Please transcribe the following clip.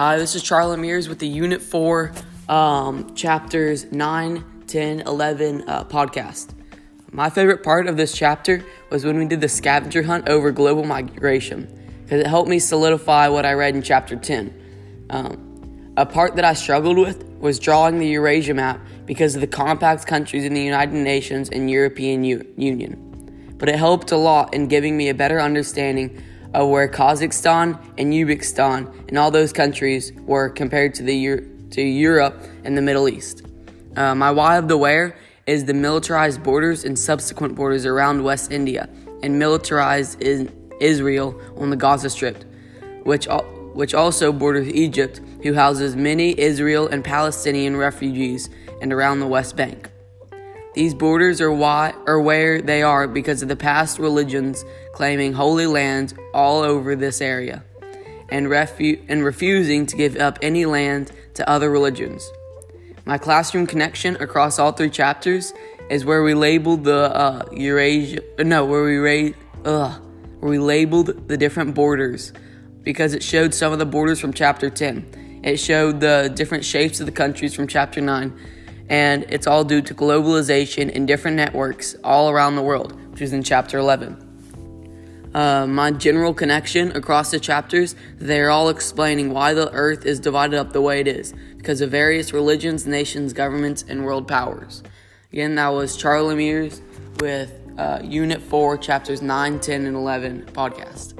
Hi, this is Charlie Mears with the Unit 4, um, chapters 9, 10, 11 uh, podcast. My favorite part of this chapter was when we did the scavenger hunt over global migration, because it helped me solidify what I read in chapter 10. Um, a part that I struggled with was drawing the Eurasia map because of the compact countries in the United Nations and European U- Union. But it helped a lot in giving me a better understanding of where Kazakhstan and Uzbekistan and all those countries were compared to the to Europe and the Middle East. Uh, my why of the where is the militarized borders and subsequent borders around West India and militarized in Israel on the Gaza Strip, which which also borders Egypt, who houses many Israel and Palestinian refugees, and around the West Bank. These borders are why or where they are because of the past religions claiming holy lands all over this area and, refu- and refusing to give up any land to other religions. My classroom connection across all three chapters is where we labeled the uh, Eurasia no where we ra- ugh, where we labeled the different borders because it showed some of the borders from chapter 10. It showed the different shapes of the countries from chapter 9 and it's all due to globalization and different networks all around the world, which is in chapter 11. Uh, my general connection across the chapters, they're all explaining why the earth is divided up the way it is, because of various religions, nations, governments, and world powers. Again, that was Charlie Mears with uh, Unit 4, chapters 9, 10, and 11 podcast.